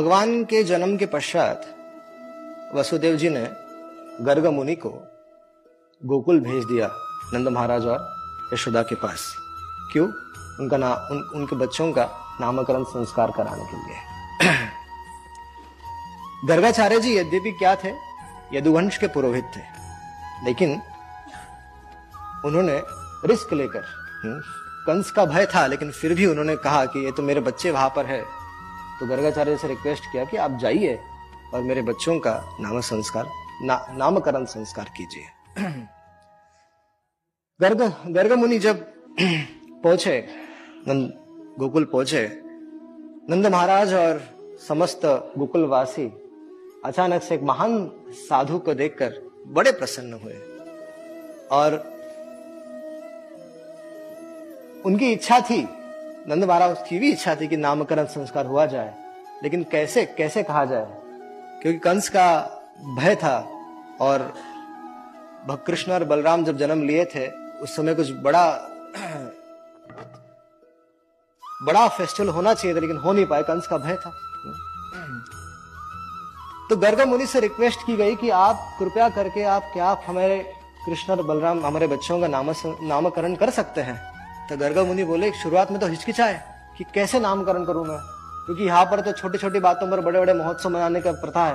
भगवान के जन्म के पश्चात वसुदेव जी ने गर्ग मुनि को गोकुल भेज दिया नंद महाराज और यशोदा के पास। क्यों? उनका नाम उन, उनके बच्चों का नामकरण संस्कार कराने के लिए। गर्गाचार्य जी यद्यपि क्या थे? यदुवंश के पुरोहित थे। लेकिन उन्होंने रिस्क लेकर हम्म, कंस का भय था लेकिन फिर भी उन्होंने कहा कि ये तो मेरे बच्चे वहाँ पर है। तो गर्गाचार्य से रिक्वेस्ट किया कि आप जाइए और मेरे बच्चों का नाम संस्कार ना, नामकरण संस्कार कीजिए। गर्ग गर्ग मुनि जब पहुँचे नंद गोकुल पहुँचे नंद महाराज और समस्त गोकुलवासी अचानक से एक महान साधु को देखकर बड़े प्रसन्न हुए और उनकी इच्छा थी नंद महाराज की भी इच्छा थी कि नामकरण संस्कार हुआ जाए। लेकिन कैसे कैसे कहा जाए? क्योंकि कंस का भय था और कृष्ण और बलराम जब जन्म लिए थे, उस समय कुछ बड़ा बड़ा फेस्टिवल होना चाहिए था, लेकिन हो नहीं पाया। कंस का भय था। तो गर्ग मुनि से रिक्वेस्ट की गई कि आप कृपया करके आप क्या आप हमारे कृष्ण और बलराम, हमारे बच्चों का नाम नामकरण कर सकते हैं? तो गर्ग मुनि बोले, शुरुआत में तो हिचकिचाए कि कैसे नामकरण करूँ मैं? क्योंकि यहाँ पर तो छोटी छोटी बातों पर बड़े बड़े महोत्सव मनाने का प्रथा है।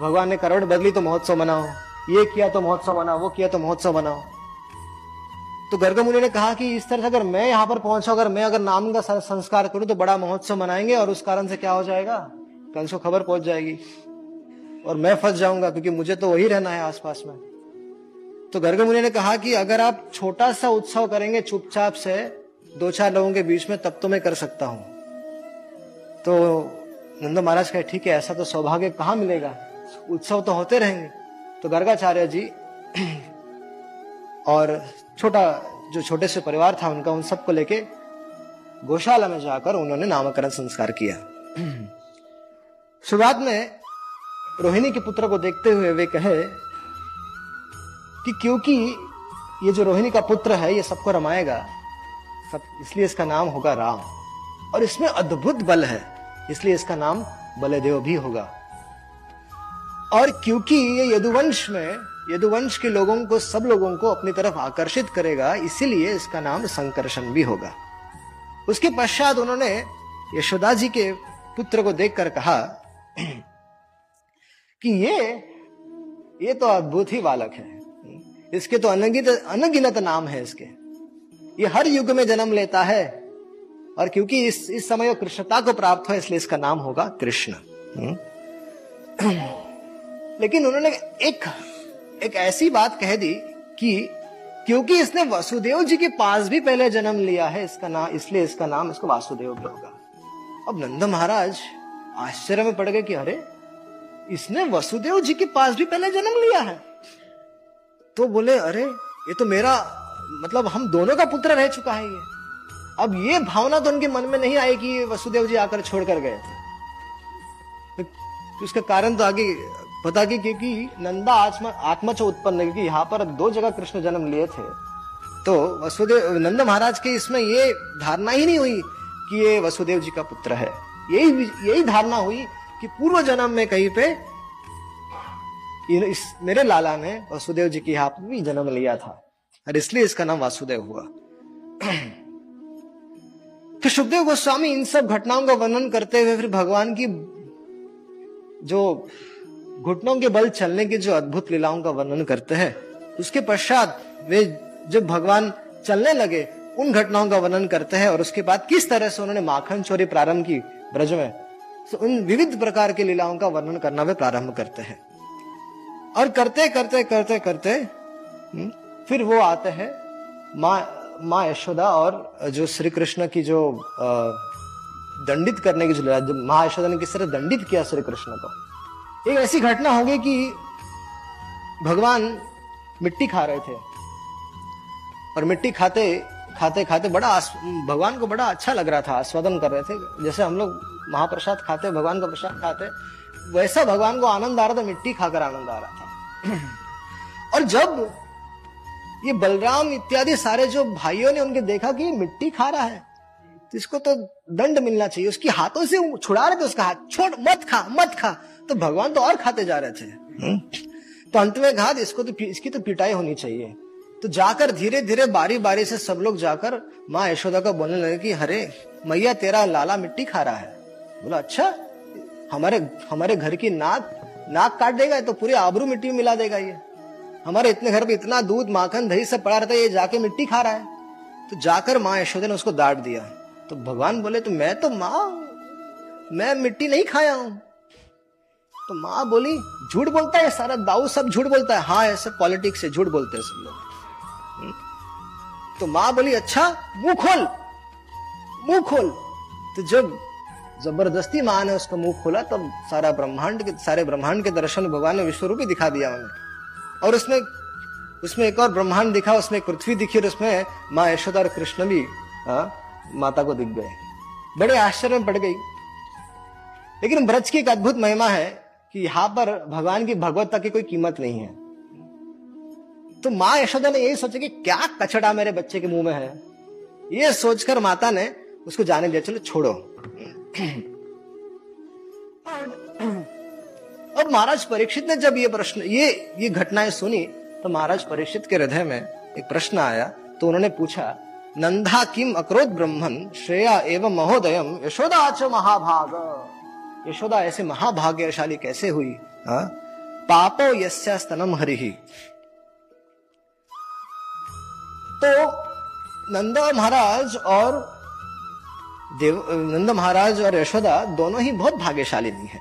भगवान ने करवट बदली तो महोत्सव मनाओ, ये किया तो महोत्सव मनाओ, वो किया तो महोत्सव मनाओ। तो गर्ग मुनि ने कहा कि इस तरह से अगर मैं यहाँ पर पहुँचा, अगर मैं अगर नाम का संस्कार करूँ तो बड़ा महोत्सव मनाएँगे और उस कारण से क्या हो जाएगा? कंस को खबर पहुँच जाएगी। और मैं फंस जाऊँगा, क्योंकि मुझे तो वही रहना है आसपास में। तो गर्ग मुनि ने कहा कि अगर आप छोटा सा उत्सव करेंगे, चुपचाप से, दो चार लोगों के बीच में, तब तो मैं कर सकता हूँ। तो नंद महाराज कहे, ठीक है, ऐसा तो सौभाग्य कहाँ मिलेगा? उत्सव तो होते रहेंगे। तो गर्गाचार्य जी और छोटा, जो छोटे से परिवार था उनका, उन सबको लेके गौशाला में जाकर उन्होंने नामकरण संस्कार किया। शुरुआत में रोहिणी के पुत्र को देखते हुए वे कहे कि क्योंकि ये जो रोहिणी का पुत्र है, ये सबको रमाएगा, सब इसलिए इसका नाम होगा राम। और इसमें अद्भुत बल है, इसलिए इसका नाम बलदेव भी होगा। और क्योंकि ये यदुवंश में, यदुवंश के लोगों को, सब लोगों को अपनी तरफ़ आकर्षित करेगा, इसीलिए इसका नाम संकर्षण भी होगा। उसके पश्चात उन्होंने यशोदा जी के पुत्र को देखकर कहा, कि ये ये तो अद्भुत ही बालक है। इसके तो अनगित अनगिनत नाम है इसके। ये हर युग में जन्म लेता है और क्योंकि इस इस समय कृष्णता को प्राप्त हो इसलिए इसका नाम होगा कृष्ण। हम्म। लेकिन उन्होंने एक एक ऐसी बात कह दी कि क्योंकि इसने वसुदेव जी के पास भी पहले जन्म लिया है, इसका नाम इसलिए इसका नाम इसको वासुदेव होगा। अब नंद महाराज आश्चर्य में पड़ गए कि अरे, इसने वसुदेव जी के पास भी पहले जन्म लिया है। तो बोले, अरे, ये तो मेरा मतलब हम दोनों का पुत्र रह चुका है ये। अब ये भावना तो उनके मन में नहीं आई कि वसुदेव जी आकर छोड़कर गए थे। तो उसका कारण तो आगे पता कि, क्योंकि नंदा आत्मा आत्मा से उत्पन्न क्योंकि यहाँ पर दो जगह कृष्ण जन्म लिए थे। तो वसुदेव, नंद महाराज के इसमें ये धारणा ही नहीं हुई कि ये वसुदेव जी का पुत्र है। यही यही धारणा हुई कि पूर्व जन्म में कहीं पे इस मेरे लाला ने वसुदेव जी के पर भी जन्म लिया था और इसलिए इसका नाम वासुदेव हुआ। तो सुखदेव गोस्वामी इन सब घटनाओं का वर्णन करते हुए फिर भगवान की जो घुटनों के बल चलने की जो अद्भुत लीलाओं का वर्णन करते हैं, उसके पश्चात वे जब भगवान चलने लगे, उन घटनाओं का वर्णन करते हैं और उसके बाद किस तरह से उन्होंने माखन चोरी प्रारंभ की ब्रज में तो उन विविध प्रकार की लीलाओं का वर्णन करना वे प्रारंभ करते हैं। और करते करते करते करते हम्म, फिर वो आते हैं माँ माँ यशोदा और जो श्री कृष्ण की जो दंडित करने की जो माँ यशोदा ने किस तरह दंडित किया श्री कृष्ण को? एक ऐसी घटना होगी कि भगवान मिट्टी खा रहे थे और मिट्टी खाते खाते खाते बड़ा भगवान को बड़ा अच्छा लग रहा था आस्वादन कर रहे थे। जैसे हम लोग महाप्रसाद खाते भगवान का प्रसाद खाते वैसा भगवान को आनंद आ रहा था मिट्टी खाकर आनंद आ रहा था। और जब ये बलराम इत्यादि सारे जो भाइयों ने उनके देखा कि मिट्टी खा रहा है तो इसको तो दंड मिलना चाहिए। उसकी हाथों से छुड़ा रहे थे उसका हाथ। छोड़ मत खा मत खा। तो भगवान तो और खाते जा रहे थे। हम्म। तो अंत में कहा इसको तो इसकी तो पिटाई होनी चाहिए। तो जाकर धीरे धीरे बारी बारी से सब लोग जाकर माँ यशोदा को बोलने लगे कि हरे मैया तेरा लाला मिट्टी खा रहा है। बोला अच्छा हमारे हमारे घर की नाक नाक काट देगा तो पूरे आबरू मिट्टी में मिला देगा ये। हमारे इतने घर पे इतना दूध, माखन, दही सब पड़ा रहता है, ये जाके मिट्टी खा रहा है। तो जाकर माँ यशोदा ने उसको डांट दिया। तो भगवान बोले तो मैं तो माँ, मैं मिट्टी नहीं खाया हूँ। तो माँ बोली, झूठ बोलता है, सारा दाऊ सब झूठ बोलता है। हाँ ऐसे पॉलिटिक्स से झूठ बोलते हैं सब लोग। हम्म। तो माँ बोली अच्छा मुँह खोल मुँह खोल। तो जब ज़बरदस्ती माँ ने उसका मुँह खोला तब सारा ब्रह्मांड के सारे ब्रह्मांड के दर्शन भगवान ने विश्व रूपी दिखा दिया उन्हें। और उसमें उसमें एक और ब्रह्मांड दिखा उसमें पृथ्वी दिखी और उसमें माँ यशोदा और कृष्ण भी आ, माता को दिख गए। बड़े आश्चर्य में पड़ गई। लेकिन ब्रज की एक अद्भुत महिमा है कि यहाँ पर भगवान की भगवत्ता की कोई कीमत नहीं है। तो माँ यशोदा ने यही सोचा कि क्या कचड़ा मेरे बच्चे के मुँह में है? ये सोचकर माता ने उसको जाने दिया चलो छोड़ो। अब महाराज परीक्षित ने जब ये प्रश्न, ये ये घटनाएँ सुनी तो महाराज परीक्षित के हृदय में एक प्रश्न आया तो उन्होंने पूछा, नंदा किम अक्रोध ब्रह्मन, श्रेया एवं महोदयम, यशोदा च महाभाग? यशोदा, ऐसे महाभाग्यशाली कैसे हुई? हा? पापो यस्या स्तनम हरि। तो नंदा महाराज और देव, नंद महाराज और यशोदा दोनों ही बहुत भाग्यशाली है।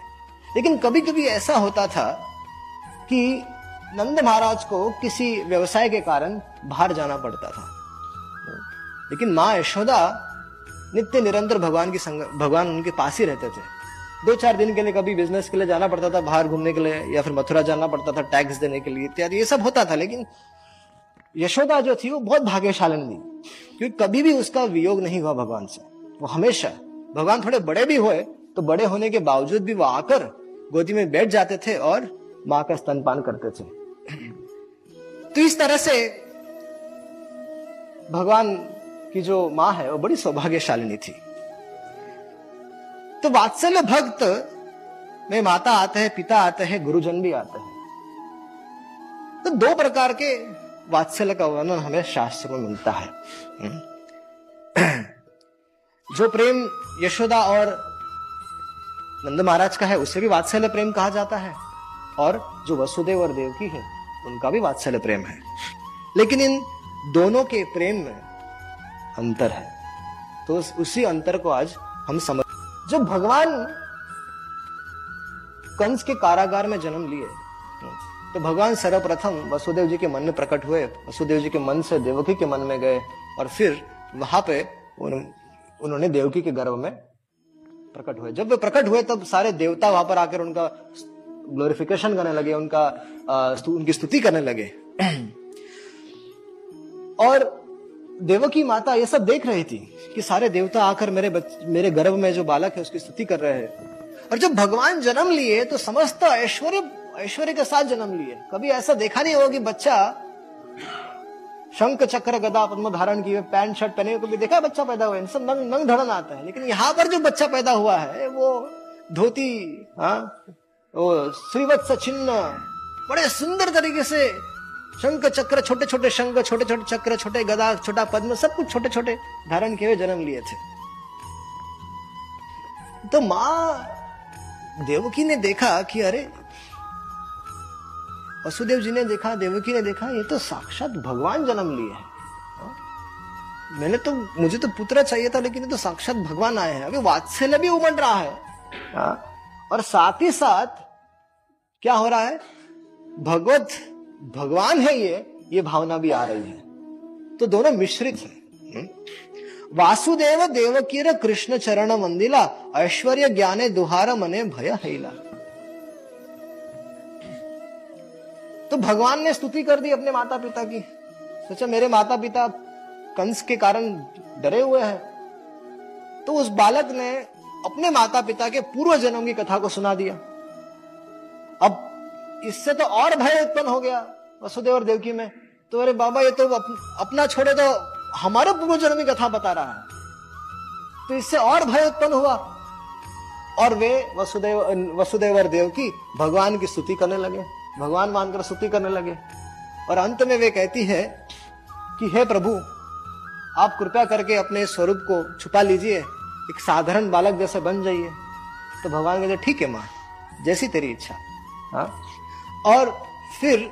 लेकिन कभी कभी ऐसा होता था कि नंद महाराज को किसी व्यवसाय के कारण बाहर जाना पड़ता था। लेकिन माँ यशोदा नित्य निरंतर भगवान की संग, भगवान उनके पास ही रहते थे। दो चार दिन के लिए कभी बिज़नेस के लिए जाना पड़ता था, बाहर घूमने के लिए, या फिर मथुरा जाना पड़ता था टैक्स देने के लिए, इत्यादि, ये सब होता था। लेकिन यशोदा जो थी, वो बहुत भाग्यशालन थी क्योंकि कभी भी उसका वियोग नहीं हुआ भगवान से। वो हमेशा, भगवान थोड़े बड़े भी हुए तो बड़े होने के बावजूद भी वो आकर गोदी में बैठ जाते थे और माँ का स्तनपान करते थे। तो इस तरह से भगवान की जो माँ है, वो बड़ी सौभाग्यशालिनी थी। तो वात्सल्य भक्त में माता आते हैं, पिता आते हैं, गुरुजन भी आते हैं। तो दो प्रकार के वात्सल्य का वर्णन हमें शास्त्र में मिलता है। जो प्रेम यशोदा और नंद महाराज का है, उसे भी वात्सल्य प्रेम कहा जाता है। और जो वसुदेव और देवकी है, उनका भी वात्सल्य प्रेम है। लेकिन इन दोनों के प्रेम में अंतर है। तो उसी अंतर को आज हम समझ जब भगवान कंस के कारागार में जन्म लिए तो भगवान सर्वप्रथम वसुदेव जी के मन में प्रकट हुए। वसुदेव जी के मन से देवकी के मन में गए, और फिर वहाँ पे उन्होंने देवकी के गर्भ में प्रकट हुए। जब वे प्रकट हुए, तब सारे देवता वहाँ पर आकर उनका ग्लोरिफिकेशन करने लगे, उनका उनकी स्तुति करने लगे। और देवकी माता ये सब देख रही थी कि सारे देवता आकर मेरे मेरे गर्भ में जो बालक है, उसकी स्तुति कर रहे हैं। और जब भगवान जन्म लिए तो समस्त ऐश्वर्य ऐश्वर्य के साथ जन्म लिए। कभी ऐसा देखा नहीं होगा कि बच्चा शंख चक्र गदा पद्म धारण किए, पैंट, शर्ट पहने कभी देखा बच्चा पैदा हुआ सब नंग नंग धड़न आता है। लेकिन यहाँ पर जो बच्चा पैदा हुआ है, वो धोती हाँ वो श्रीवत्स चिन्ह बड़े सुंदर तरीके से शंख चक्र छोटे छोटे शंख छोटे छोटे चक्र, छोटे गदा, छोटा पद्म, सब कुछ छोटे छोटे धारण किए जन्म लिए थे। तो माँ, देवकी ने देखा कि अरे वसुदेव जी ने देखा, देवकी ने देखा, ये तो साक्षात भगवान जन्म लिए है? मैंने तो मुझे तो पुत्र चाहिए था, लेकिन ये तो साक्षात भगवान आए हैं अभी वात्सल्य भी उमड़ रहा है हाँ? और साथ ही साथ, क्या हो रहा है भगवत, भगवान है ये ये भावना भी आ रही है तो दोनों मिश्रित है हम्म? वासुदेव देवकीर कृष्ण चरण मंदिला, ऐश्वर्य ज्ञाने दुहार मने भय हैला तो भगवान ने स्तुति कर दी अपने माता पिता की। सोचा मेरे माता पिता कंस के कारण डरे हुए हैं। तो उस बालक ने अपने माता पिता के पूर्व जन्म की कथा को सुना दिया। अब इससे तो और भय उत्पन्न हो गया वसुदेव और देवकी में। तो अरे बाबा, ये तो अपना छोड़े तो हमारे पूर्व जन्म की कथा बता रहा है। तो इससे और भय उत्पन्न हुआ। और वे वसुदेव वसुदेवर देव की भगवान की स्तुति करने लगे। भगवान मानकर स्तुति करने लगे। और अंत में वे कहती है कि, हे प्रभु, आप कृपया करके अपने स्वरूप को छुपा लीजिए। एक साधारण बालक जैसे बन जाइए। तो भगवान कहते, ठीक है माँ, जैसी तेरी इच्छा। हाँ? और फिर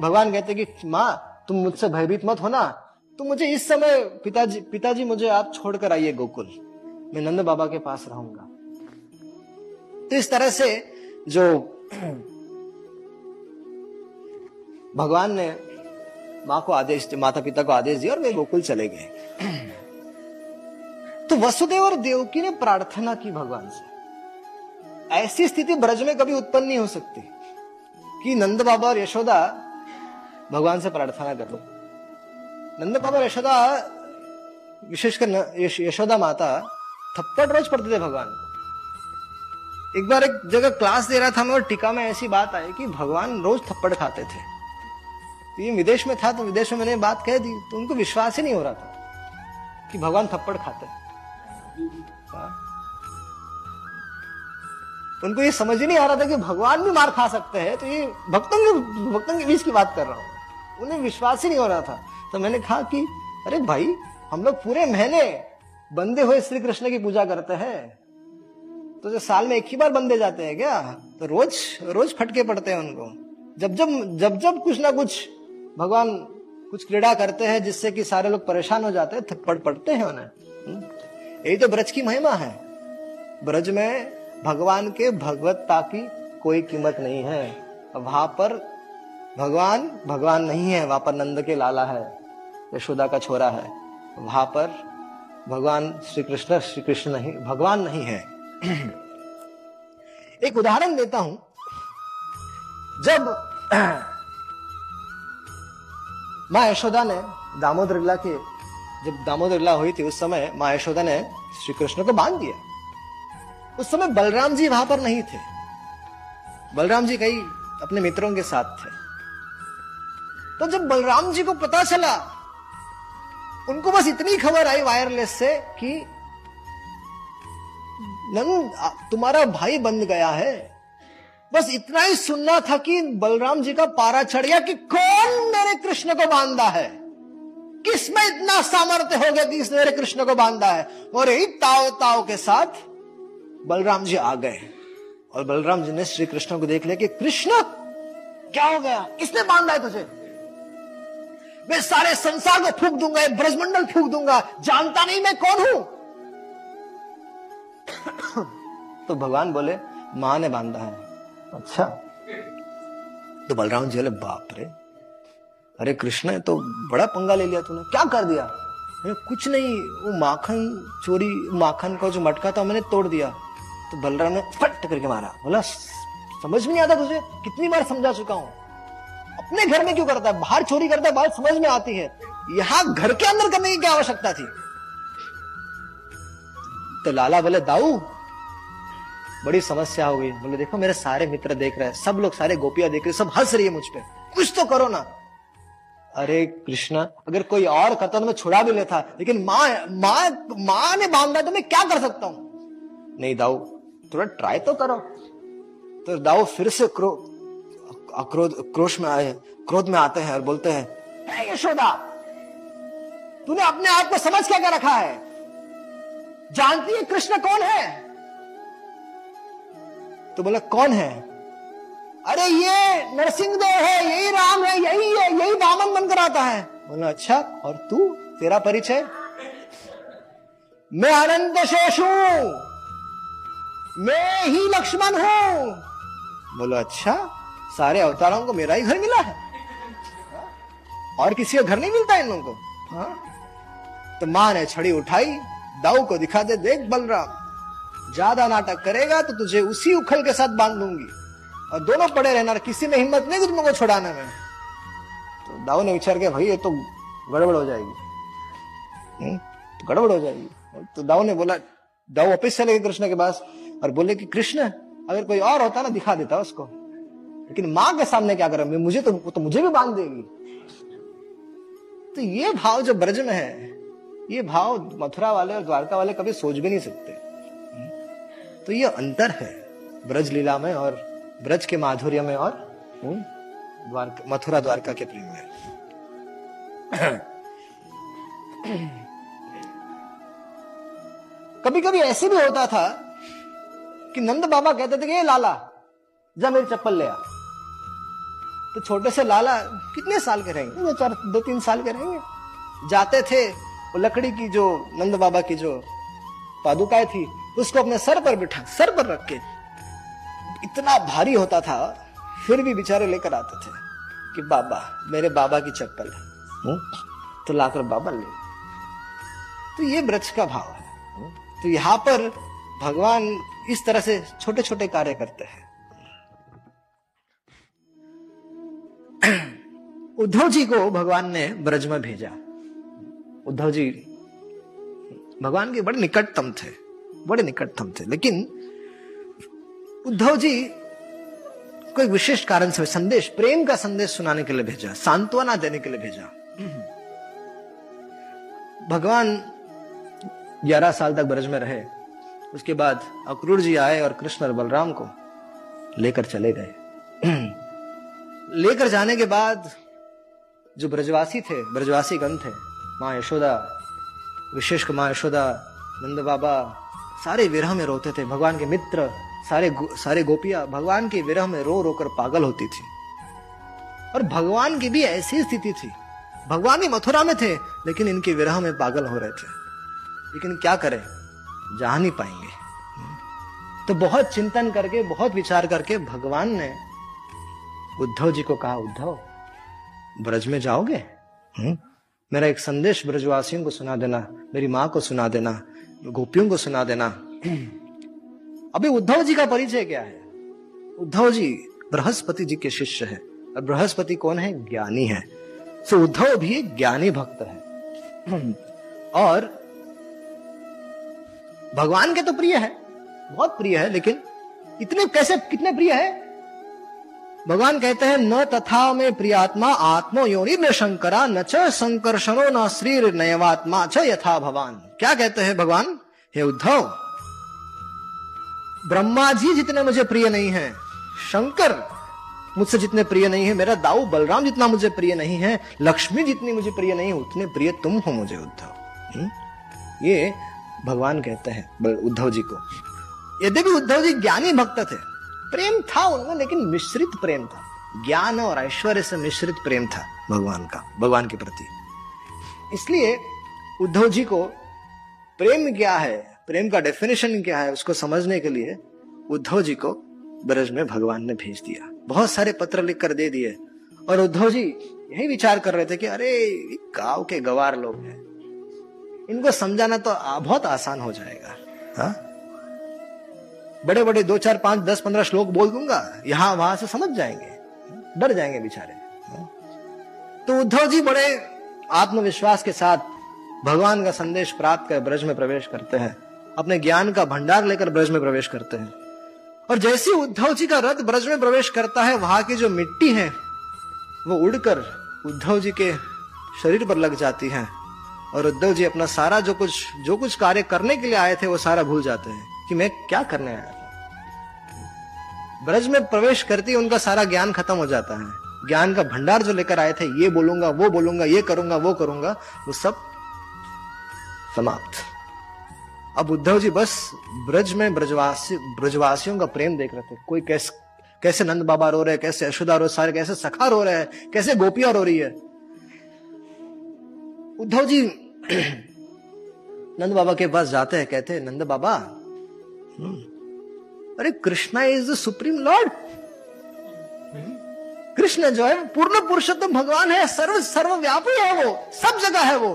भगवान कहते कि, माँ, तुम मुझसे भयभीत मत होना। तो मुझे इस समय पिताजी पिताजी मुझे आप छोड़कर आइए गोकुल। मैं नंद बाबा के पास रहूँगा। तो इस तरह से जो भगवान ने माँ को आदेश माता पिता को आदेश दिया और वे गोकुल चले गए। तो वसुदेव और देवकी ने प्रार्थना की भगवान से। ऐसी स्थिति ब्रज में कभी उत्पन्न नहीं हो सकती कि नंद बाबा और यशोदा भगवान से प्रार्थना करो नंद बाबा और यशोदा, विशेषकर यशोदा माता थप्पड़ रोज पढ़ते थे भगवान को। एक बार एक जगह क्लास दे रहा था मैं और टीका में ऐसी बात आई कि भगवान रोज थप्पड़ खाते थे। तो ये विदेश में था तो विदेश में मैंने बात कह दी तो उनको विश्वास ही नहीं हो रहा था कि भगवान थप्पड़ खाते हाँ। उनको ये समझ ही नहीं आ रहा था कि भगवान भी मार खा सकते हैं तो ये भक्तों के भक्तों के बीच की बात कर रहा हूँ। उन्हें विश्वास ही नहीं हो रहा था। तो मैंने कहा कि, अरे भाई, हम लोग पूरे महीने बंदे हुए श्री कृष्ण की पूजा करते हैं। तो जो साल में एक ही बार बंदे जाते हैं क्या? तो रोज रोज फटके पड़ते हैं उनको। जब जब जब जब कुछ ना कुछ भगवान कुछ क्रीड़ा करते हैं जिससे कि सारे लोग परेशान हो जाते हैं थप्पड़ पड़ते हैं उन्हें। हम्म? यही तो ब्रज की महिमा है। ब्रज में भगवान के भगवत्ता की कोई कीमत नहीं है। वहाँ पर भगवान भगवान नहीं है, वहाँ पर नंद के लाला है, यशोदा का छोरा है। वहाँ पर भगवान श्री कृष्ण श्री कृष्ण नहीं, भगवान नहीं है। एक उदाहरण देता हूँ। जब माँ यशोदा ने दामोदर लीला के, जब दामोदर लीला हुई थी उस समय माँ यशोदा ने श्री कृष्ण को बाँध दिया। उस समय बलराम जी वहाँ पर नहीं थे। बलराम जी कई अपने मित्रों के साथ थे। तो जब बलराम जी को पता चला, उनको बस इतनी खबर आई वायरलेस से कि, नंद तुम्हारा भाई बन गया है। बस इतना ही सुनना था कि बलराम जी का पारा चढ़ गया कि कौन मेरे कृष्ण को बांधा है? किसमें इतना सामर्थ्य हो गया कि इसने मेरे कृष्ण को बांधा है? और यही ताव ताव के साथ बलराम जी आ गए। और बलराम जी ने श्री कृष्ण को देख लिया कि, कृष्ण, क्या हो गया? किसने बांधा है तुझे? मैं सारे संसार को फूक दूँगा ब्रजमंडल फूक दूँगा। जानता नहीं मैं कौन हूँ? तो भगवान बोले, माँ ने बांधा है। अच्छा। तो बलराम जी बोले, बाप रे। अरे कृष्ण तो बड़ा पंगा ले लिया तूने। क्या कर दिया? कुछ नहीं, वो माखन चोरी, माखन का जो मटका था मैंने तोड़ दिया। तो बलराम ने फट करके मारा। बोला, समझ में नहीं आता तुझे? कितनी बार समझा चुका हूँ। अपने घर में क्यों करता है? बाहर चोरी करता है, बात समझ में आती है। यहाँ घर के अंदर करने की क्या आवश्यकता थी? तो लाला बोले, दाऊ बड़ी समस्या हो गई। बोले, देखो, मेरे सारे मित्र देख रहे हैं। सब लोग, सारे गोपियाँ देख रहे सब हंस रही है मुझ पर कुछ तो करो ना। अरे, कृष्ण, अगर कोई और कतन में छुड़ा भी लेता, लेकिन माँ माँ माँ ने बांधा तो मैं क्या कर सकता हूँ? नहीं, दाऊ, थोड़ा ट्राई तो करो। तो दाऊ, फिर से क्रोध क्रोध, क्रोश में आए, क्रोध में आते हैं और बोलते हैं यशोदा, तूने अपने आप को समझ क्या क्या रखा है। जानती है कृष्ण कौन है? तो बोला, कौन है? अरे ये नरसिंह देव है, यही राम है, यही है, यही बामन बनकर आता है। बोला अच्छा और तू, तेरा परिचय? मैं अनंत शेष हूँ, मैं ही लक्ष्मण हूँ। बोलो अच्छा सारे अवतारों को मेरा ही घर मिला है? और किसी का घर नहीं मिलता इन लोगों को? हाँ? तो माँ ने छड़ी उठाई, दाऊ को दिखा दे, देख बलराम। ज़्यादा नाटक करेगा तो तुझे उसी उखल के साथ बाँध दूँगी। और दोनों पड़े रहना किसी में हिम्मत नहीं तुमको छुड़ाने में। तो दाऊ ने विचार किया, भाई, ये तो गड़बड़ हो जाएगी। तो गड़बड़ हो जाएगी? तो दाऊ ने बोला, दाऊ वापिस चले गए कृष्ण के पास और बोले कि, कृष्ण, अगर कोई और होता ना, दिखा देता उसको। लेकिन माँ के सामने क्या करें? मुझे तो तो मुझे भी बाँध देगी। तो ये भाव जो ब्रज में है, ये भाव मथुरा वाले और द्वारका वाले कभी सोच भी नहीं सकते। तो ये अंतर है ब्रज लीला में और ब्रज के माधुर्य में और द्वारका, मथुरा द्वारका के प्रेम में। कभी कभी ऐसे भी होता था कि नंद बाबा कहते थे कि ये लाला, जा मेरी चप्पल ले आ। तो छोटे से लाला कितने साल के रहेंगे? दो चार दो तीन साल के रहेंगे। जाते थे, वो लकड़ी की जो, नंद बाबा की जो पादुकाएँ थी उसको अपने सर पर बिठा सर पर रख के। इतना भारी होता था फिर भी बेचारे लेकर आते थे कि बाबा मेरे बाबा की चप्पल है। हम्म? तो लाकर बाबा ले। तो ये ब्रज का भाव है? तो यहाँ पर भगवान इस तरह से छोटे छोटे कार्य करते हैं। उद्धव जी को भगवान ने ब्रज में भेजा। उद्धव जी भगवान के बड़े निकटतम थे। बड़े निकटतम थे। लेकिन उद्धव जी को एक विशेष कारण से संदेश, प्रेम का संदेश सुनाने के लिए भेजा, सांत्वना देने के लिए भेजा। भगवान ग्यारह साल तक ब्रज में रहे। उसके बाद अक्रूर जी आए और कृष्ण और बलराम को लेकर चले गए। लेकर जाने के बाद जो ब्रजवासी थे, ब्रजवासी गण थे, माँ यशोदा, विशेष माँ यशोदा, नंद बाबा सारे विरह में रोते थे। भगवान के मित्र सारे गो, सारे गोपियाँ भगवान के विरह में रो रोकर पागल होती थी। और भगवान की भी ऐसी स्थिति थी। भगवान भी मथुरा में थे लेकिन इनके विरह में पागल हो रहे थे। लेकिन क्या करें? जा नहीं पाएँगे। तो बहुत चिंतन करके बहुत विचार करके भगवान ने उद्धव जी को कहा उद्धव ब्रज में जाओगे? हुँ? मेरा एक संदेश ब्रजवासियों को सुना देना मेरी माँ को सुना देना। गोपियों को सुना देना। अभी उद्धव जी का परिचय क्या है? उद्धव जी बृहस्पति जी के शिष्य है और बृहस्पति कौन है? ज्ञानी है। तो उद्धव भी ज्ञानी भक्त है। और भगवान के तो प्रिय है। बहुत प्रिय है, लेकिन इतने कैसे, कितने प्रिय है? भगवान कहते हैं, न तथा में प्रियात्मा आत्मो योनि में शंकरा, न च संकर्षणो, न श्री नयवात्मा च यथा भगवान क्या कहते हैं भगवान? हे उद्धव, ब्रह्मा जी जितने मुझे प्रिय नहीं है, शंकर मुझसे जितने प्रिय नहीं है, मेरा दाऊ बलराम जितना मुझे प्रिय नहीं है, लक्ष्मी जितनी मुझे प्रिय नहीं है, उतने प्रिय तुम हो मुझे उद्धव? ये भगवान कहते हैं उद्धव जी को। यद्यपि उद्धव जी ज्ञानी भक्त थे प्रेम था उनमें लेकिन मिश्रित प्रेम था। ज्ञान और ऐश्वर्य से मिश्रित प्रेम था भगवान का, भगवान के प्रति। इसलिए उद्धव जी को प्रेम क्या है, प्रेम का डेफिनेशन क्या है, उसको समझने के लिए उद्धव जी को ब्रज में भगवान ने भेज दिया। बहुत सारे पत्र लिख कर दे दिए। और उद्धव जी यही विचार कर रहे थे कि अरे गाँव के गवार लोग हैं। इनको समझाना तो बहुत आसान हो जाएगा। हा? बड़े बड़े दो, चार, पाँच, दस, पंद्रह श्लोक बोल दूँगा, यहाँ वहाँ से समझ जाएँगे, डर जाएँगे बेचारे। तो उद्धव जी बड़े आत्मविश्वास के साथ भगवान का संदेश प्राप्त कर ब्रज में प्रवेश करते हैं, अपने ज्ञान का भंडार लेकर ब्रज में प्रवेश करते हैं। और जैसे उद्धव जी का रथ ब्रज में प्रवेश करता है, वहाँ की जो मिट्टी है, वो उड़कर उद्धव जी के शरीर पर लग जाती है। और उद्धव जी अपना सारा जो कुछ जो कुछ कार्य करने के लिए आए थे, वो सारा भूल जाते हैं कि मैं क्या करने आया ब्रज में प्रवेश करते ही उनका सारा ज्ञान खत्म हो जाता है। ज्ञान का भंडार जो लेकर आए थे ये बोलूँगा वो बोलूँगा ये करूँगा वो करूँगा वो सब समाप्त। अब उद्धव जी बस ब्रज में ब्रजवासी ब्रजवासियों का प्रेम देख रहे थे। कोई कैसे कैसे नंद बाबा रो रहे हैं कैसे यशोदा रो सारे कैसे सखा रो रहे हैं कैसे गोपिया रो रही है। उद्धव जी नंद बाबा के पास जाते हैं कहते हैं नंद बाबा हम्म, अरे Krishna is the supreme lord Krishna जो है, पूर्ण पुरुषोत्तम भगवान है, सर्व, सर्वव्यापी है वो, सब जगह है वो।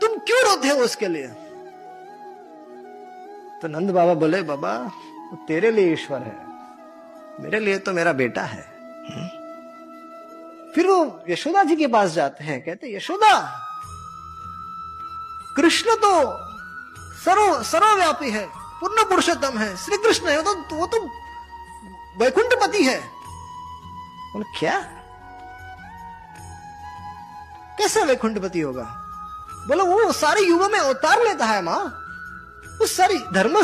तुम क्यों रोते हो उसके लिए? तो नंद बाबा बोले, बाबा, तेरे लिए ईश्वर है, मेरे लिए तो मेरा बेटा है। फिर वो यशोदा जी के पास जाते हैं, कहते, यशोदा, कृष्ण तो सर्व, सर्वव्यापी है पूर्ण पुरुषोत्तम है। श्री कृष्ण है, वो तो वो तो वैकुंठपति है। बोले, क्या? कैसे वैकुंठपति होगा? बोलो, वो सारे युगों में अवतार लेता है माँ। उस सारी धर्म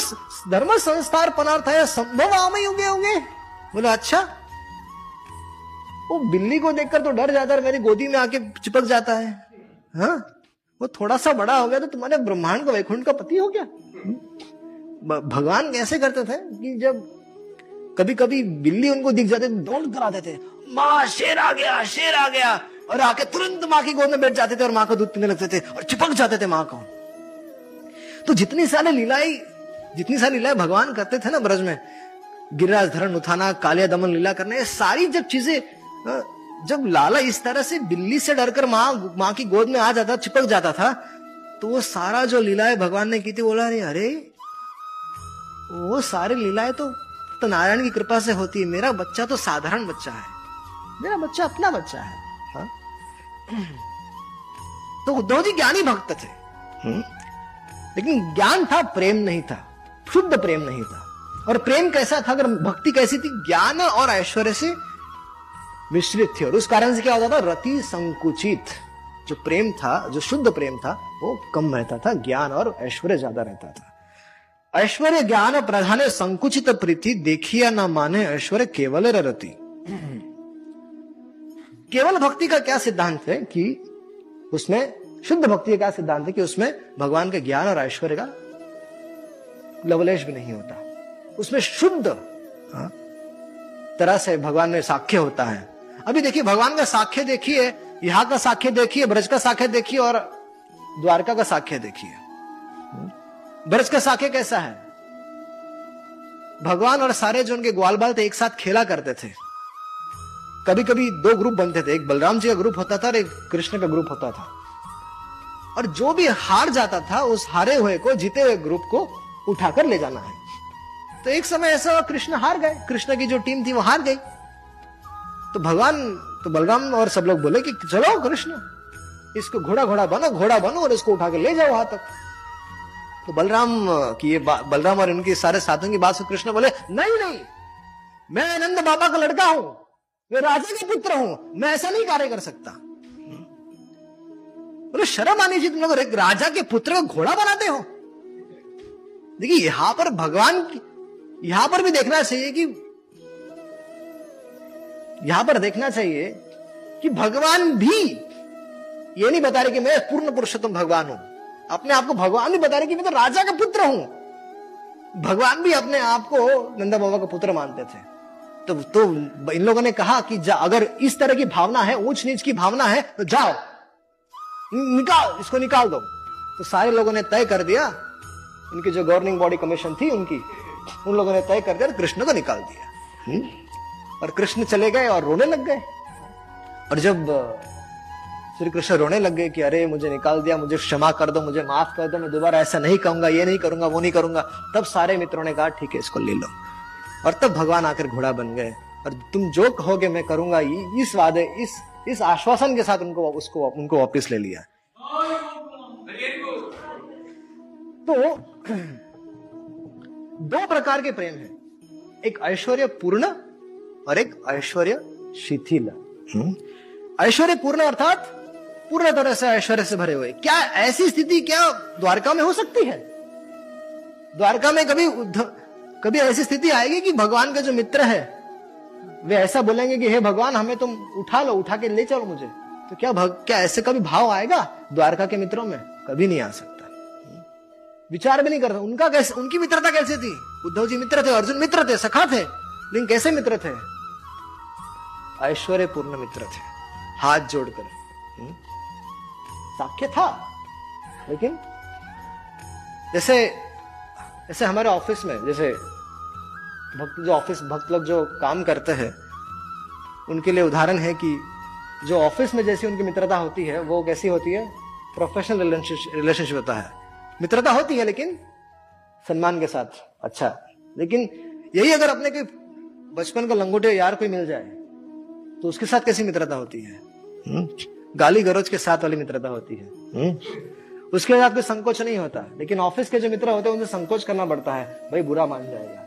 धर्म संस्कार पनार्थ है संभव आम युगे होंगे। बोले अच्छा। वो बिल्ली को देखकर तो डर जाता है, मेरी गोदी में आके चिपक जाता है। हाँ? वो थोड़ा सा बड़ा हो गया तो तुम्हारे ब्रह्मांड का वैकुंठ का पति हो गया। भगवान कैसे करते थे कि जब कभी कभी बिल्ली उनको दिख जाते तो दौड़ कर आते थे। माँ, शेर आ गया, शेर आ गया। और आके तुरंत माँ की गोद में बैठ जाते थे और माँ का दूध पीने लगते थे और चिपक जाते थे माँ को। तो जितनी सारी लीलाई जितनी सारी लीलाएँ भगवान करते थे ना ब्रज में, गिरिराज धरण, उठाना, कालिया दमन, लीला करना, ये सारी जब चीज़ें जब लाला इस तरह से बिल्ली से डरकर माँ माँ की गोद में आ जाता, चिपक जाता था तो वो सारा जो लीलाएँ भगवान ने की थी बोला, अरे अरे वो सारी लीलाएँ तो, तो नारायण की कृपा से होती है। मेरा बच्चा तो साधारण बच्चा है। मेरा बच्चा अपना बच्चा है। हा? तो उद्धव जी ज्ञानी भक्त थे। हुँ? हम्म? लेकिन ज्ञान था प्रेम नहीं था शुद्ध प्रेम नहीं था। और प्रेम कैसा था अगर भक्ति कैसी थी ज्ञान और ऐश्वर्य से मिश्रित थी। और उस कारण से क्या होता था रति संकुचित। जो प्रेम था जो शुद्ध प्रेम था वो कम रहता था ज्ञान और ऐश्वर्य ज़्यादा रहता था। ऐश्वर्य ज्ञान प्रधान संकुचित प्रीति देखिया न माने ऐश्वर्य केवल रति केवल भक्ति का क्या सिद्धांत है कि उसमें शुद्ध भक्ति का क्या सिद्धांत है कि उसमें भगवान के ज्ञान और ऐश्वर्य का लवलेश भी नहीं होता। उसमें शुद्ध हाँ, तरह से भगवान में साक्ष्य होता है। अभी देखिए भगवान का साक्ष्य देखिए यहाँ का साक्ष्य देखिए ब्रज का साक्ष्य देखिए और द्वारका का साक्ष्य देखिए। ब्रज का साके कैसा है? भगवान और सारे जो उनके ग्वाल बाल थे एक साथ खेला करते थे। कभी कभी दो ग्रुप बनते थे। एक बलराम जी का ग्रुप होता था और एक कृष्ण का ग्रुप होता था। और जो भी हार जाता था, उस हारे हुए को, जीते हुए ग्रुप को उठाकर ले जाना है। तो एक समय ऐसा कृष्ण हार गए। कृष्ण की जो टीम थी, वो हार गई। तो भगवान तो बलराम और सब लोग बोले कि चलो कृष्ण, इसको घोड़ा घोड़ा बनो घोड़ा बनो और इसको उठा के ले जाओ वहाँ तक। तो बलराम की ये बलराम और इनके सारे साथियों की बात से कृष्ण बोले, नहीं नहीं, मैं आनंद बाबा का लड़का हूँ, मैं राजा का पुत्र हूँ, मैं ऐसा नहीं कार्य कर सकता। बोले, शर्म आनी चाहिए तुम लोग एक राजा के पुत्र को घोड़ा बनाते हो? देखिए, यहाँ पर भगवान यहाँ पर भी देखना चाहिए कि, यहाँ पर देखना चाहिए कि भगवान भी ये नहीं बता रहे कि मैं पूर्ण पुरुषोत्तम भगवान हूँ। अपने आप को भगवान भी बता रहे कि मैं तो राजा का पुत्र हूँ। भगवान भी अपने आप को नंदा बाबा का पुत्र मानते थे। तो तो इन लोगों ने कहा कि जा, अगर इस तरह की भावना है ऊंच नीच की भावना है तो जाओ। निकाल, इसको निकाल दो। तो सारे लोगों ने तय कर दिया। उनकी जो गवर्निंग बॉडी कमीशन थी उनकी, उन लोगों ने तय कर दिया कृष्ण को निकाल दिया। हुँ? हम्म? और कृष्ण चले गए और रोने लग गए। और जब श्री कृष्ण रोने लग गए कि अरे, मुझे निकाल दिया, मुझे क्षमा कर दो, मुझे माफ़ कर दो, मैं दोबारा ऐसा नहीं कहूँगा, ये नहीं करूँगा, वो नहीं करूँगा। तब सारे मित्रों ने कहा, ठीक है, इसको ले लो। और तब भगवान आकर घोड़ा बन गए। और तुम जो कहोगे, मैं करूँगा इस वादे, इस इस आश्वासन के साथ उनको, उसको, उनको वापिस ले लिया। तो दो प्रकार के प्रेम है। एक ऐश्वर्य पूर्ण और एक ऐश्वर्य शिथिल हम्म? ऐश्वर्य पूर्ण अर्थात पूर्ण तरह से ऐश्वर्य से भरे हुए। क्या ऐसी स्थिति क्या द्वारका में हो सकती है? द्वारका में कभी कभी ऐसी स्थिति आएगी कि भगवान का जो मित्र है वे ऐसा बोलेंगे कि हे भगवान हमें तुम उठा लो उठा के ले चलो मुझे। तो क्या भग, क्या ऐसे कभी भाव आएगा द्वारका के मित्रों में? कभी नहीं आ सकता। विचार भी नहीं करता। उनका कैसे उनकी मित्रता कैसे थी? उद्धव जी मित्र थे अर्जुन मित्र थे सखा थे लेकिन कैसे मित्र थे? ऐश्वर्य पूर्ण मित्र थे। हाथ जोड़कर। हम्म? साक्ष्य था। लेकिन जैसे जैसे हमारे ऑफ़िस में, जैसे भक्त, जो ऑफ़िस भक्त लोग जो काम करते हैं, उनके लिए उदाहरण है कि जो ऑफ़िस में जैसी उनकी मित्रता होती है, वो कैसी होती है? प्रोफेशनल रिलेशनशिप होता है। मित्रता होती है, लेकिन सम्मान के साथ अच्छा। लेकिन यही अगर अपने कोई बचपन का लंगोटे यार कोई मिल जाए तो उसके साथ कैसी मित्रता होती है? हुँ? गाली गरोज के साथ वाली मित्रता होती है। हुँ? उसके साथ कोई संकोच नहीं होता लेकिन ऑफ़िस के जो मित्र होते हैं उनसे संकोच करना पड़ता है। भाई बुरा मान जाएगा।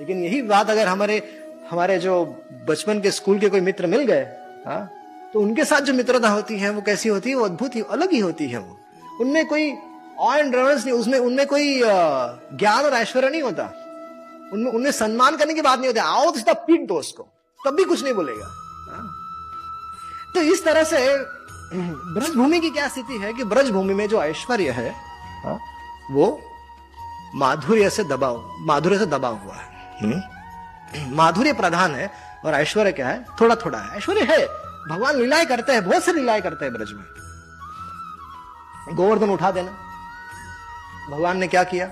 लेकिन यही बात अगर हमारे हमारे जो बचपन के स्कूल के कोई मित्र मिल गए हाँ तो उनके साथ जो मित्रता होती है वो कैसी होती है? वो अद्भुत ही अलग ही होती है वो। उनमें कोई नहीं उसमें उनमें कोई ज्ञान और ऐश्वर्य नहीं होता। उनमें उनमें सम्मान करने की बात नहीं होती। आओ तो सीधा पीट दो उसको तब भी कुछ नहीं बोलेगा। हाँ। तो इस तरह से ब्रज भूमि की क्या स्थिति है कि ब्रज भूमि में जो ऐश्वर्य है हाँ, वो माधुर्य से दबाव माधुर्य से दबा हुआ है। हम्म। माधुर्य प्रधान है और ऐश्वर्य क्या है? थोड़ा थोड़ा है। ऐश्वर्य है। भगवान लीलाएँ करते हैं बहुत से लीलाएँ करते हैं ब्रज में। गोवर्धन उठा देना। भगवान ने क्या किया?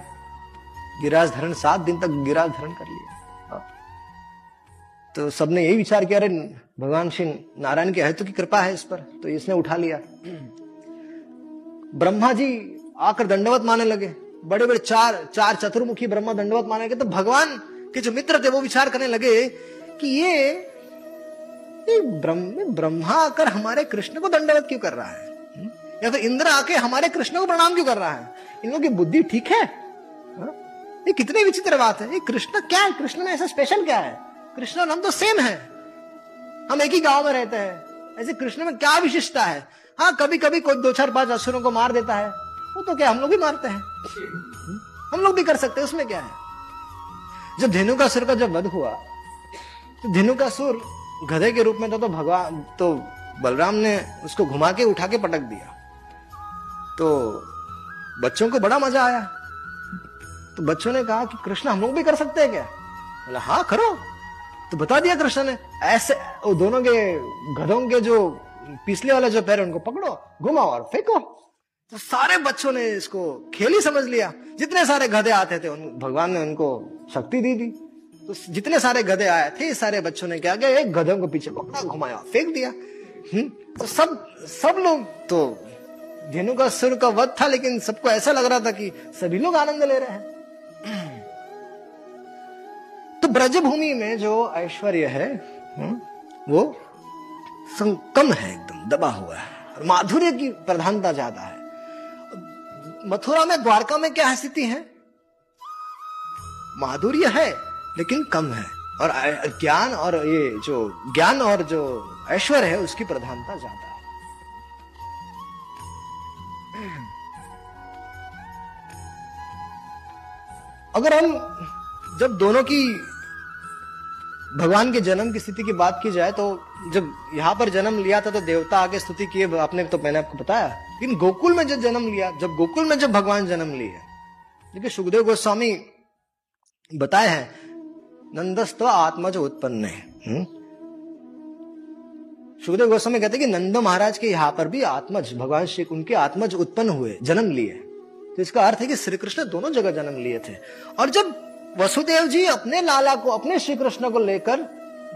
गिराज धरण सात दिन तक गिराज धरण कर लिया। हाँ। तो सबने यही विचार किया अरे भगवान श्री नारायण के हेतु की कृपा है इस पर तो इसने उठा लिया। ब्रह्मा जी आकर दंडवत माने लगे। बड़े बड़े चार चार चतुर्मुखी ब्रह्मा दंडवत माने लगे तो भगवान के जो मित्र थे वो विचार करने लगे कि ये ब्रह्म ब्रह्मा आकर हमारे कृष्ण को दंडवत क्यों कर रहा है? या फिर इंद्र आके हमारे कृष्ण को प्रणाम क्यों कर रहा है? इन लोगों की बुद्धि ठीक है? हाँ? ये कितनी विचित्र बात है। ये कृष्ण क्या है? कृष्ण में ऐसा स्पेशल क्या है? कृष्ण और हम तो सेम है। हम एक ही गाँव में रहते हैं। ऐसे कृष्ण में क्या विशेषता है? हाँ कभी कभी कोई दो चार पाँच असुरों को मार देता है। वो तो क्या, हम लोग भी मारते हैं। हम लोग भी कर सकते हैं, उसमें क्या है? जब धेनु का सुर का जब वध हुआ तो धेनु का सुर गधे के रूप में था तो भगवान तो बलराम ने उसको घुमा के, उठा के पटक दिया। तो बच्चों को बड़ा मज़ा आया। तो बच्चों ने कहा कि कृष्ण, हम लोग भी कर सकते हैं क्या? बोला हाँ करो। तो बता दिया कृष्ण ने, ऐसे वो दोनों के गधों के जो पिछले वाले जो पैर उनको पकड़ो घुमाओ और फेंको। तो सारे बच्चों ने इसको खेल ही समझ लिया। जितने सारे गधे आते थे उन भगवान ने उनको शक्ति दी थी। तो जितने सारे गधे आए थे सारे बच्चों ने क्या किया एक गधों को पीछे पकड़ा घुमाया फेंक दिया। हम्म तो सब सब लोग तो धेनु का सुर का वध था लेकिन सबको ऐसा लग रहा था कि सभी लोग आनंद ले रहे हैं। तो ब्रजभूमि में जो ऐश्वर्य है हम्म, वो कम है एकदम, दबा हुआ है। और माधुर्य की प्रधानता ज़्यादा है। मथुरा में, द्वारका में क्या स्थिति है? माधुर्य है, लेकिन कम है। और ज्ञान और ये जो, ज्ञान और जो ऐश्वर्य है, उसकी प्रधानता ज़्यादा है। अगर हम जब दोनों की भगवान के जन्म की स्थिति की बात की जाए तो जब यहाँ पर जन्म लिया था तो देवता आगे स्तुति किए, आपने तो मैंने आपको बताया। लेकिन गोकुल में जब जन्म लिया, जब गोकुल में जब भगवान जन्म लिए देखिए सुखदेव गोस्वामी बताए हैं नंदस्व आत्मज उत्पन्न है हम्म? सुखदेव गोस्वामी कहते हैं कि नंद महाराज के यहाँ पर भी आत्मज, भगवान श्री उनके आत्मज उत्पन्न हुए, जन्म लिए तो इसका अर्थ है कि श्री कृष्ण दोनों जगह जन्म लिए थे। और जब वसुदेव जी अपने लाला को अपने श्री कृष्ण को लेकर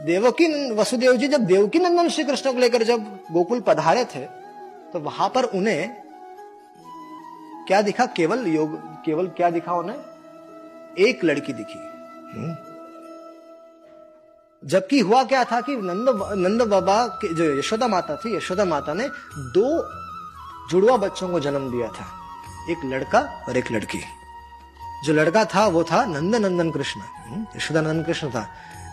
देवकी वसुदेव जी जब देवकी नंदन श्री कृष्ण को लेकर जब गोकुल पधारे थे तो वहाँ पर उन्हें क्या दिखा? केवल योग केवल क्या दिखा उन्हें? एक लड़की दिखी। हम्म। जबकि हुआ क्या था कि नंद नंद बाबा के जो यशोदा माता थी यशोदा माता ने दो जुड़वा बच्चों को जन्म दिया था। एक लड़का और एक लड़की। जो लड़का था वो था नंद नंदन कृष्ण। हम्म, यशोदा नंदन कृष्ण था।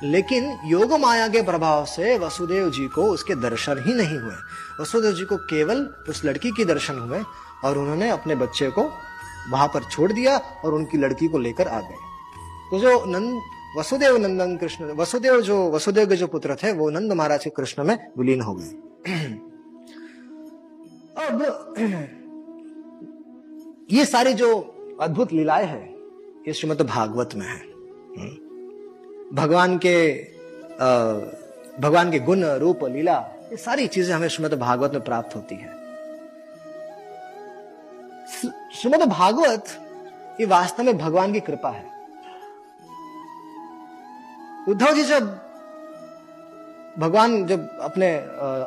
लेकिन योग माया के प्रभाव से वसुदेव जी को उसके दर्शन ही नहीं हुए। वसुदेव जी को केवल उस लड़की के दर्शन हुए और उन्होंने अपने बच्चे को वहाँ पर छोड़ दिया और उनकी लड़की को लेकर आ गए। तो जो नंद वसुदेव नंदन कृष्ण वसुदेव जो वसुदेव के जो पुत्र थे वो नंद महाराज के कृष्ण में विलीन हो गए। अब ये सारी जो अद्भुत लीलाएँ हैं ये श्रीमद भागवत में है। हम्म। भगवान के भगवान के गुण, रूप, लीला, ये सारी चीज़ें हमें श्रीमद भागवत में प्राप्त होती है। श्रीमद भागवत, ये वास्तव में भगवान की कृपा है। उद्धव जी जब, भगवान जब अपने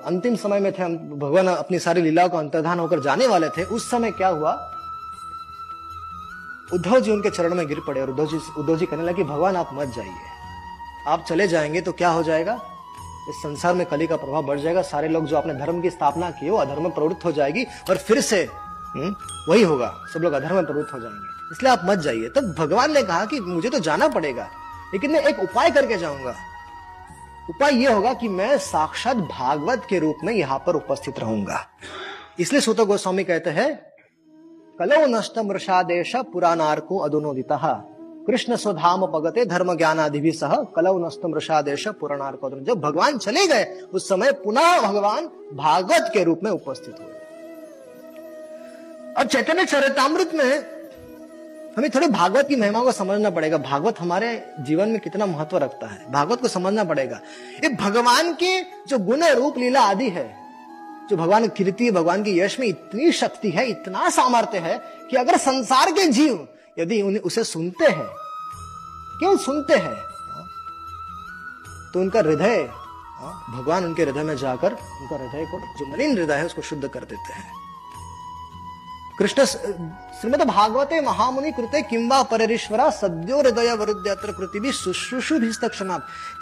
अंतिम समय में थे भगवान अपनी सारी लीलाओं का अंतर्धान होकर जाने वाले थे, उस समय क्या हुआ? उद्धव जी उनके चरण में गिर पड़े और उद्धव जी उद्धव जी कहने लगे भगवान आप मत जाइए। आप चले जाएँगे तो क्या हो जाएगा? इस संसार में कली का प्रभाव बढ़ जाएगा। सारे लोग जो अपने धर्म की स्थापना की वो अधर्म में प्रवृत्त हो जाएगी और फिर से? हम्म, वही होगा। सब लोग अधर्म में प्रवृत्त हो जाएँगे। इसलिए आप मत जाइए। तब भगवान ने कहा कि मुझे तो जाना पड़ेगा लेकिन मैं एक उपाय करके जाऊँगा। उपाय यह होगा कि मैं साक्षात भागवत के रूप में यहाँ पर उपस्थित रहूँगा। इसलिए सुत गोस्वामी कहते हैं कलो नष्ट मृषादेश पुराणार्को अधुनोदित। कृष्ण स्वधाम पगते धर्म ज्ञान आदि भी सह कलव नष्ट मृषादेश पुराणार्को जब भगवान चले गए, उस समय पुनः भगवान भागवत के रूप में उपस्थित हुए। और चैतन्य चरितमृत में हमें थोड़ी भागवत की महिमा को समझना पड़ेगा। भागवत हमारे जीवन में कितना महत्व रखता है। भागवत को समझना पड़ेगा। ये भगवान के जो गुण, रूप, लीला आदि है जो भगवान कीर्ति, भगवान की यश में इतनी शक्ति है, इतना सामर्थ्य है, कि अगर संसार के जीव यदि उन्हें उसे सुनते हैं, क्यों सुनते हैं? तो उनका हृदय, भगवान उनके हृदय में जाकर उनका हृदय को जो मलिन हृदय है, उसको शुद्ध कर देते हैं। कृष्ण श्रीमद भागवते महामुनि कृते किंबा परेश्वरा सद्यो हृदय वरुद्यत्र कृति भी शुश्रूषु भी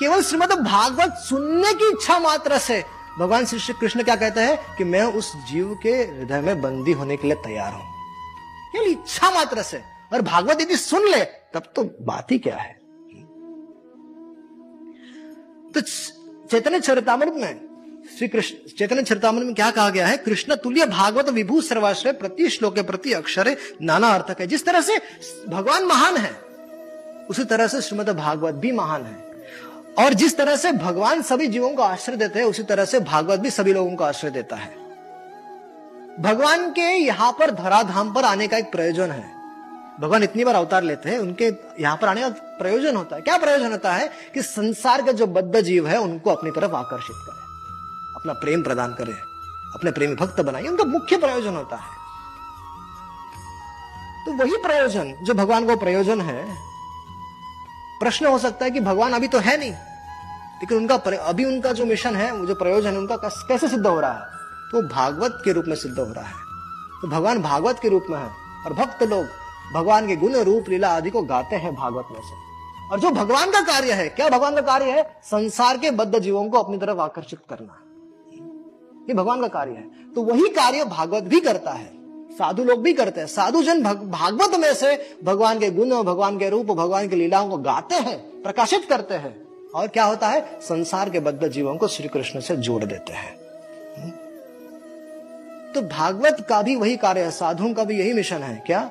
केवल श्रीमद भागवत सुनने की इच्छा मात्र से भगवान श्री श्री कृष्ण क्या कहते हैं कि मैं उस जीव के हृदय में बंदी होने के लिए तैयार हूँ। केवल इच्छा मात्र से। और भागवत यदि सुन ले, तब तो बात ही क्या है? तो चैतन्य चरितमृत में, श्री कृष्ण, चैतन्य चरितमृत में क्या कहा गया है? कृष्ण तुल्य भागवत विभू सर्वाश्रय प्रति श्लोक प्रति अक्षर नाना अर्थक है जिस तरह से भगवान महान है, उसी तरह से श्रीमद भागवत भी महान है। और जिस तरह से भगवान सभी जीवों को आश्रय देते हैं, उसी तरह से भागवत भी सभी लोगों को आश्रय देता है। भगवान के यहाँ पर धराधाम पर आने का एक प्रयोजन है। भगवान इतनी बार अवतार लेते हैं, उनके यहाँ पर आने का प्रयोजन होता है। क्या प्रयोजन होता है कि संसार का जो बद्ध जीव है, उनको अपनी तरफ़ आकर्षित करे, अपना प्रेम प्रदान करे, अपने प्रेमी भक्त बनाए। उनका मुख्य प्रयोजन होता है। तो वही प्रयोजन जो भगवान को प्रयोजन है प्रश्न हो सकता है कि भगवान अभी तो है नहीं, लेकिन उनका अभी उनका जो मिशन है जो प्रयोजन है, उनका कैसे सिद्ध हो रहा है? तो भागवत के रूप में सिद्ध हो रहा है। तो भगवान भागवत के रूप में है, और भक्त लोग भगवान के गुण रूप लीला आदि को गाते हैं भागवत में से। और जो भगवान का कार्य है, क्या भगवान का कार्य है? संसार के बद्ध जीवों को अपनी तरफ़ आकर्षित करना। ये भगवान का कार्य है। तो वही कार्य भागवत भी करता है। साधु लोग भी करते हैं। साधु जन भागवत में से भगवान के गुण भगवान के रूप भगवान की लीलाओं को गाते हैं, प्रकाशित करते हैं। और क्या होता है? संसार के बद्ध जीवों को श्री कृष्ण से जोड़ देते हैं। हम्म? तो भागवत का भी वही कार्य है, साधुओं का भी यही मिशन है, क्या?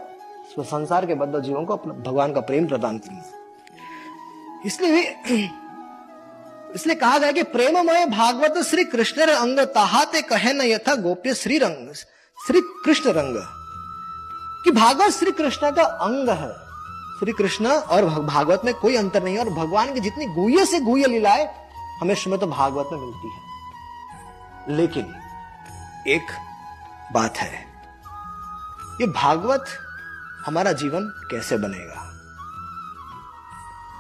तो संसार के बद्ध जीवों को भगवान का प्रेम प्रदान करना। इसलिए भी, इसलिए कहा गया कि प्रेममय भागवत श्री कृष्ण अंग ताहाते कहे न यथा गोप्य श्री रंग श्री कृष्ण रंग। कि भागवत श्री कृष्ण का अंग है। श्री कृष्ण और भागवत में कोई अंतर नहीं है और भगवान की जितनी गुह्य से गुह्य लीलाएँ हमें श्रीमद भागवत में मिलती है। लेकिन एक बात है, ये भागवत हमारा जीवन कैसे बनेगा?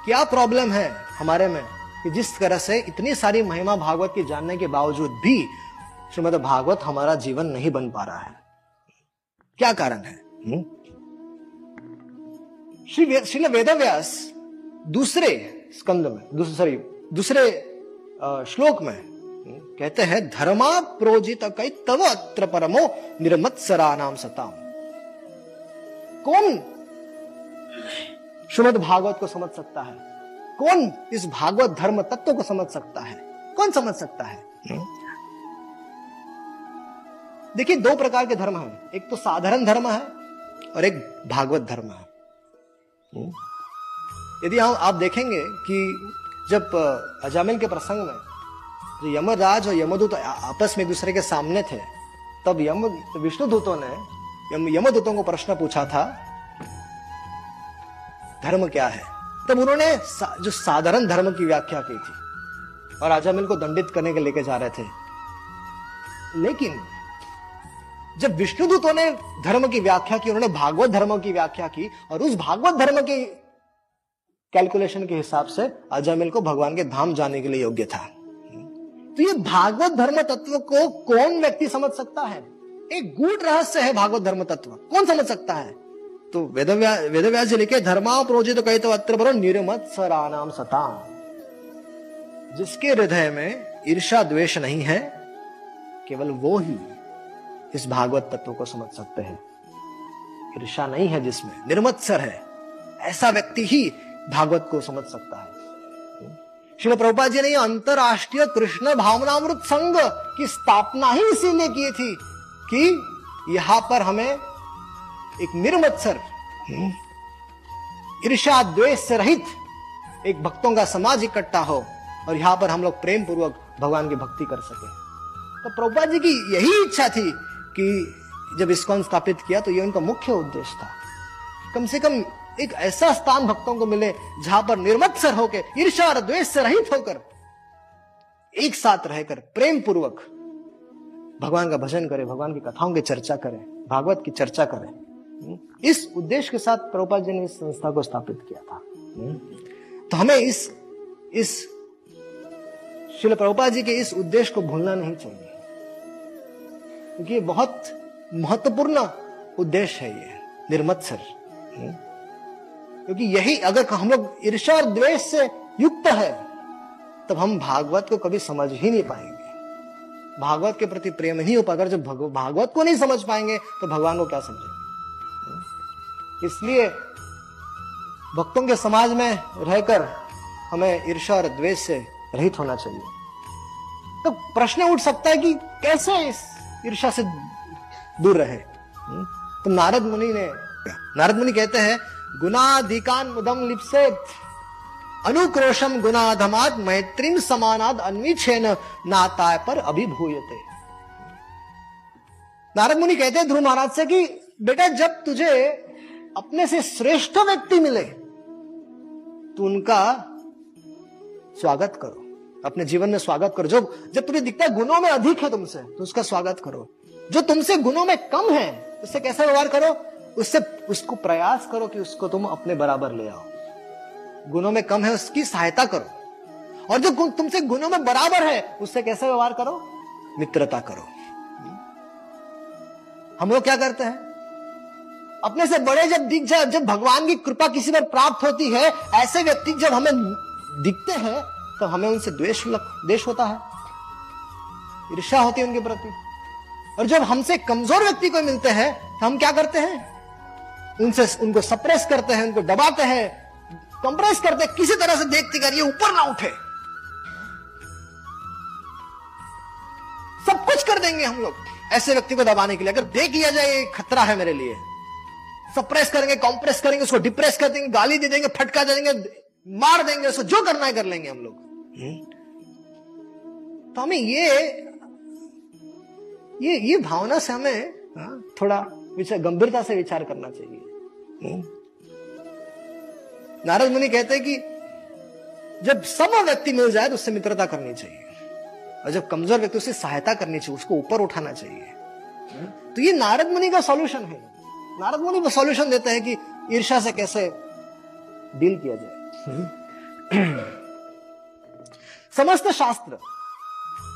क्या प्रॉब्लम है हमारे में कि जिस तरह से इतनी सारी महिमा भागवत की जानने के बावजूद भी श्रीमद भागवत हमारा जीवन नहीं बन पा रहा है। क्या कारण है? हम्म? श्री श्रील वेदव्यास दूसरे स्कंद में दूसरे सॉरी दूसरे श्लोक में हम्म, कहते हैं धर्मा प्रोजित कई तव अत्र परमो निर्मत्सरा नाम सताम कौन श्रीमद भागवत को समझ सकता है? कौन इस भागवत धर्म तत्व को समझ सकता है? कौन समझ सकता है? हम्म? देखिए दो प्रकार के धर्म हैं। एक तो साधारण धर्म है और एक भागवत धर्म है। हम्म। यदि हम आप देखेंगे कि जब अजामिल के प्रसंग में जो यमराज और यमदूत आपस में एक दूसरे के सामने थे तब यम विष्णु दूतों ने यम यमदूतों को प्रश्न पूछा था धर्म क्या है? तब उन्होंने सा, जो साधारण धर्म की व्याख्या की थी और अजामिल को दंडित करने के लेके जा रहे थे। लेकिन जब विष्णुदूतों ने धर्म की व्याख्या की, उन्होंने भागवत धर्म की व्याख्या की, और उस भागवत धर्म के कैलकुलेशन के हिसाब से अजामिल को भगवान के धाम जाने के लिए योग्य था। तो ये भागवत धर्म तत्व को कौन व्यक्ति समझ सकता है? एक गूढ़ रहस्य है भागवत धर्म तत्व। कौन समझ सकता है? तो वेदव्या, वेदव्यास जी लिखे धर्मा प्रोजित कहे तो अत्र बरो निर्मत सरानाम सताम जिसके हृदय में ईर्षा द्वेष नहीं है, केवल वो ही इस भागवत तत्व को समझ सकते हैं। ईर्षा नहीं है जिसमें निर्मत्सर है। ऐसा व्यक्ति ही भागवत को समझ सकता है। श्री प्रभुपा जी ने अंतरराष्ट्रीय कृष्ण भावनामृत संघ की स्थापना ही इसीलिए की थी कि यहाँ पर हमें एक निर्मत्सर हम्म, ईर्षा द्वेष रहित एक भक्तों का समाज इकट्ठा हो और यहाँ पर हम लोग प्रेम पूर्वक भगवान की भक्ति कर सके। तो प्रभुपा जी की यही इच्छा थी कि जब इसको स्थापित किया तो ये उनका मुख्य उद्देश्य था कम से कम एक ऐसा स्थान भक्तों को मिले जहाँ पर निर्मत्सर होकर ईर्षा और द्वेष से रहित होकर, एक साथ रहकर प्रेम पूर्वक भगवान का भजन करें, भगवान की कथाओं की चर्चा करें, भागवत की चर्चा करें? इस उद्देश्य के साथ प्रभुपाद जी ने इस संस्था को स्थापित किया था? तो हमें इस इस शिल प्रभुपाद जी के इस उद्देश्य को भूलना नहीं चाहिए क्योंकि ये बहुत महत्वपूर्ण उद्देश्य है ये, निर्मत्सर। हम्म? क्योंकि यही अगर हम लोग ईर्षा और द्वेष से युक्त है, तब हम भागवत को कभी समझ ही नहीं पाएँगे। भागवत के प्रति प्रेम नहीं हो पाएगा जब भागवत को नहीं समझ पाएँगे तो भगवान को क्या समझेंगे? इसलिए भक्तों के समाज में रहकर हमें ईर्षा और द्वेष से रहित होना चाहिए। तो प्रश्न उठ सकता है कि कैसे इस ईर्षा से दूर रहे। तो नारद मुनि ने नारद मुनि कहते हैं गुनाधिकान मुदम लिप्सेत, अनुक्रोशम गुनाधमात मैत्रीम समानाद अन्वीक्षेन नाताय पर अभिभूयते। नारद मुनि कहते हैं ध्रुव महाराज से कि, बेटा, जब तुझे अपने से श्रेष्ठ व्यक्ति मिले तो उनका स्वागत करो। अपने जीवन में स्वागत करो। जो, जब तुम्हें दिखता है गुणों में अधिक है तुमसे तो उसका स्वागत करो। जो तुमसे गुणों में कम है, उससे कैसा व्यवहार करो? उससे, उसको प्रयास करो कि उसको तुम अपने बराबर ले आओ। गुणों में कम है, उसकी सहायता करो। और जो तुमसे गुणों में बराबर है, उससे कैसे व्यवहार करो? मित्रता करो। हम लोग क्या करते हैं? अपने से बड़े जब दिख जाए, जब भगवान की कृपा किसी पर प्राप्त होती है, ऐसे व्यक्ति जब हमें दिखते हैं तो हमें उनसे द्वेष देश होता है। ईर्षा होती है उनके प्रति। और जब हमसे कमज़ोर व्यक्ति को मिलते हैं तो हम क्या करते हैं? उनसे उनको सप्रेस करते हैं, उनको दबाते हैं। कंप्रेस करते हैं, किसी तरह से देखते कर ये ऊपर ना उठे। सब कुछ कर देंगे हम लोग ऐसे व्यक्ति को दबाने के लिए। अगर देख लिया जाए खतरा है मेरे लिए। सप्रेस करेंगे कॉम्प्रेस करेंगे, उसको डिप्रेस कर देंगे, गाली दे देंगे, फटका देंगे, मार देंगे, उसको जो करना है कर लेंगे हम लोग? तो हमें ये ये ये भावना से हमें हाँ, थोड़ा विचार गंभीरता से विचार करना चाहिए। हम्म? नारद मुनि कहते हैं कि जब सम व्यक्ति मिल जाए तो उससे मित्रता करनी चाहिए। और जब कमज़ोर व्यक्ति उससे सहायता करनी चाहिए उसको ऊपर उठाना चाहिए। हम्म? तो ये नारद मुनि का सॉल्यूशन है। नारद मुनि वो सॉल्यूशन देते हैं कि ईर्षा से कैसे डील किया जाए। समस्त शास्त्र।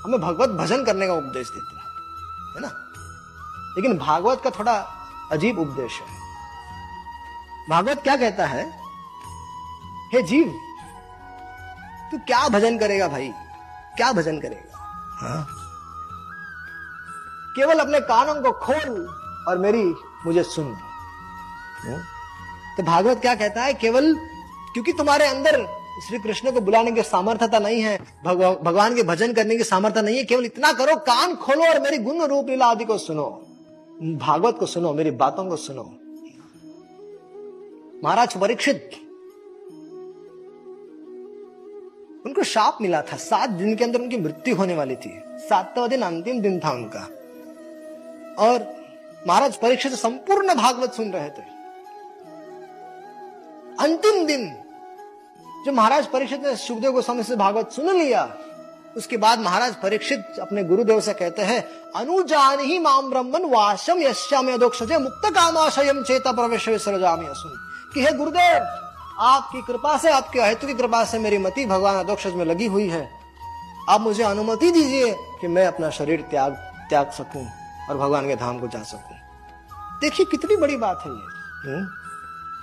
हमें भगवत भजन करने का उपदेश देते हैं, है ना? लेकिन भागवत का थोड़ा अजीब उपदेश है। भागवत क्या कहता है? हे जीव, तू क्या भजन करेगा भाई? क्या भजन करेगा? हाँ? केवल अपने कानों को खोल और मेरी मुझे सुन। हाँ? तो भागवत क्या कहता है? केवल क्योंकि तुम्हारे अंदर श्री कृष्ण को बुलाने की सामर्थ्यता नहीं है भगवान के भजन करने की सामर्थ्य नहीं है, केवल इतना करो, कान खोलो और मेरी गुण रूप लीला आदि को सुनो। भागवत को सुनो, मेरी बातों को सुनो। महाराज परीक्षित। उनको शाप मिला था, सात दिन के अंदर उनकी मृत्यु होने वाली थी। सातवा दिन, अंतिम दिन था उनका। और महाराज परीक्षित संपूर्ण भागवत सुन रहे थे। अंतिम दिन जो महाराज परीक्षित ने सुखदेव गोस्वामी से भागवत सुन लिया, उसके बाद महाराज परीक्षित अपने गुरुदेव से कहते हैं, अनुजान ही माम ब्रह्मन वाशम यश्याम अधोक्षज मुक्त कामाशयम चेता प्रवेश विसर्जामी असुन। कि हे गुरुदेव, आपकी कृपा से, आपके अहित की कृपा से मेरी मति भगवान अधोक्षज में लगी हुई है। आप मुझे अनुमति दीजिए कि मैं अपना शरीर त्याग त्याग सकूँ और भगवान के धाम को जा सकूँ। देखिए कितनी बड़ी बात है ये। हुँ?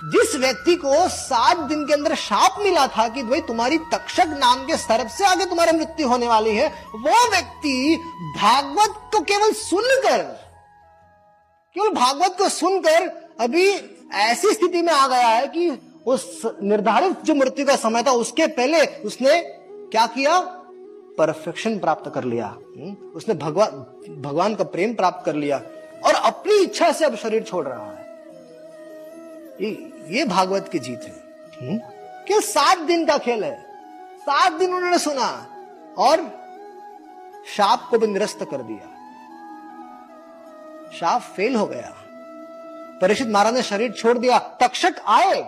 जिस व्यक्ति को सात दिन के अंदर शाप मिला था कि भाई तुम्हारी तक्षक नाम के सर्प से आगे तुम्हारी मृत्यु होने वाली है, वो व्यक्ति भागवत को केवल सुनकर, केवल भागवत को सुनकर अभी ऐसी स्थिति में आ गया है कि उस निर्धारित जो मृत्यु का समय था, उसके पहले उसने क्या किया? परफेक्शन प्राप्त कर लिया। हम्म? उसने भगवान भगवान का प्रेम प्राप्त कर लिया। और अपनी इच्छा से अब शरीर छोड़ रहा है। ये, ये भागवत की जीत है। हम्म? कि सात दिन का खेल है। सात दिन उन्होंने सुना और शाप को भी निरस्त कर दिया। शाप फेल हो गया। परीक्षित महाराज ने शरीर छोड़ दिया। तक्षक आए।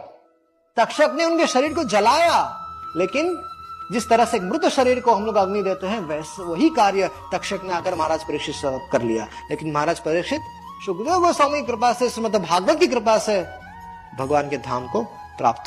तक्षक ने उनके शरीर को जलाया। लेकिन जिस तरह से मृत शरीर को हम लोग अग्नि देते हैं वैसे वही कार्य तक्षक ने आकर महाराज परीक्षित कर लिया। लेकिन महाराज परीक्षित सुखदेव गोस्वामी कृपा से श्रीमद भागवत की कृपा से भगवान के धाम को प्राप्त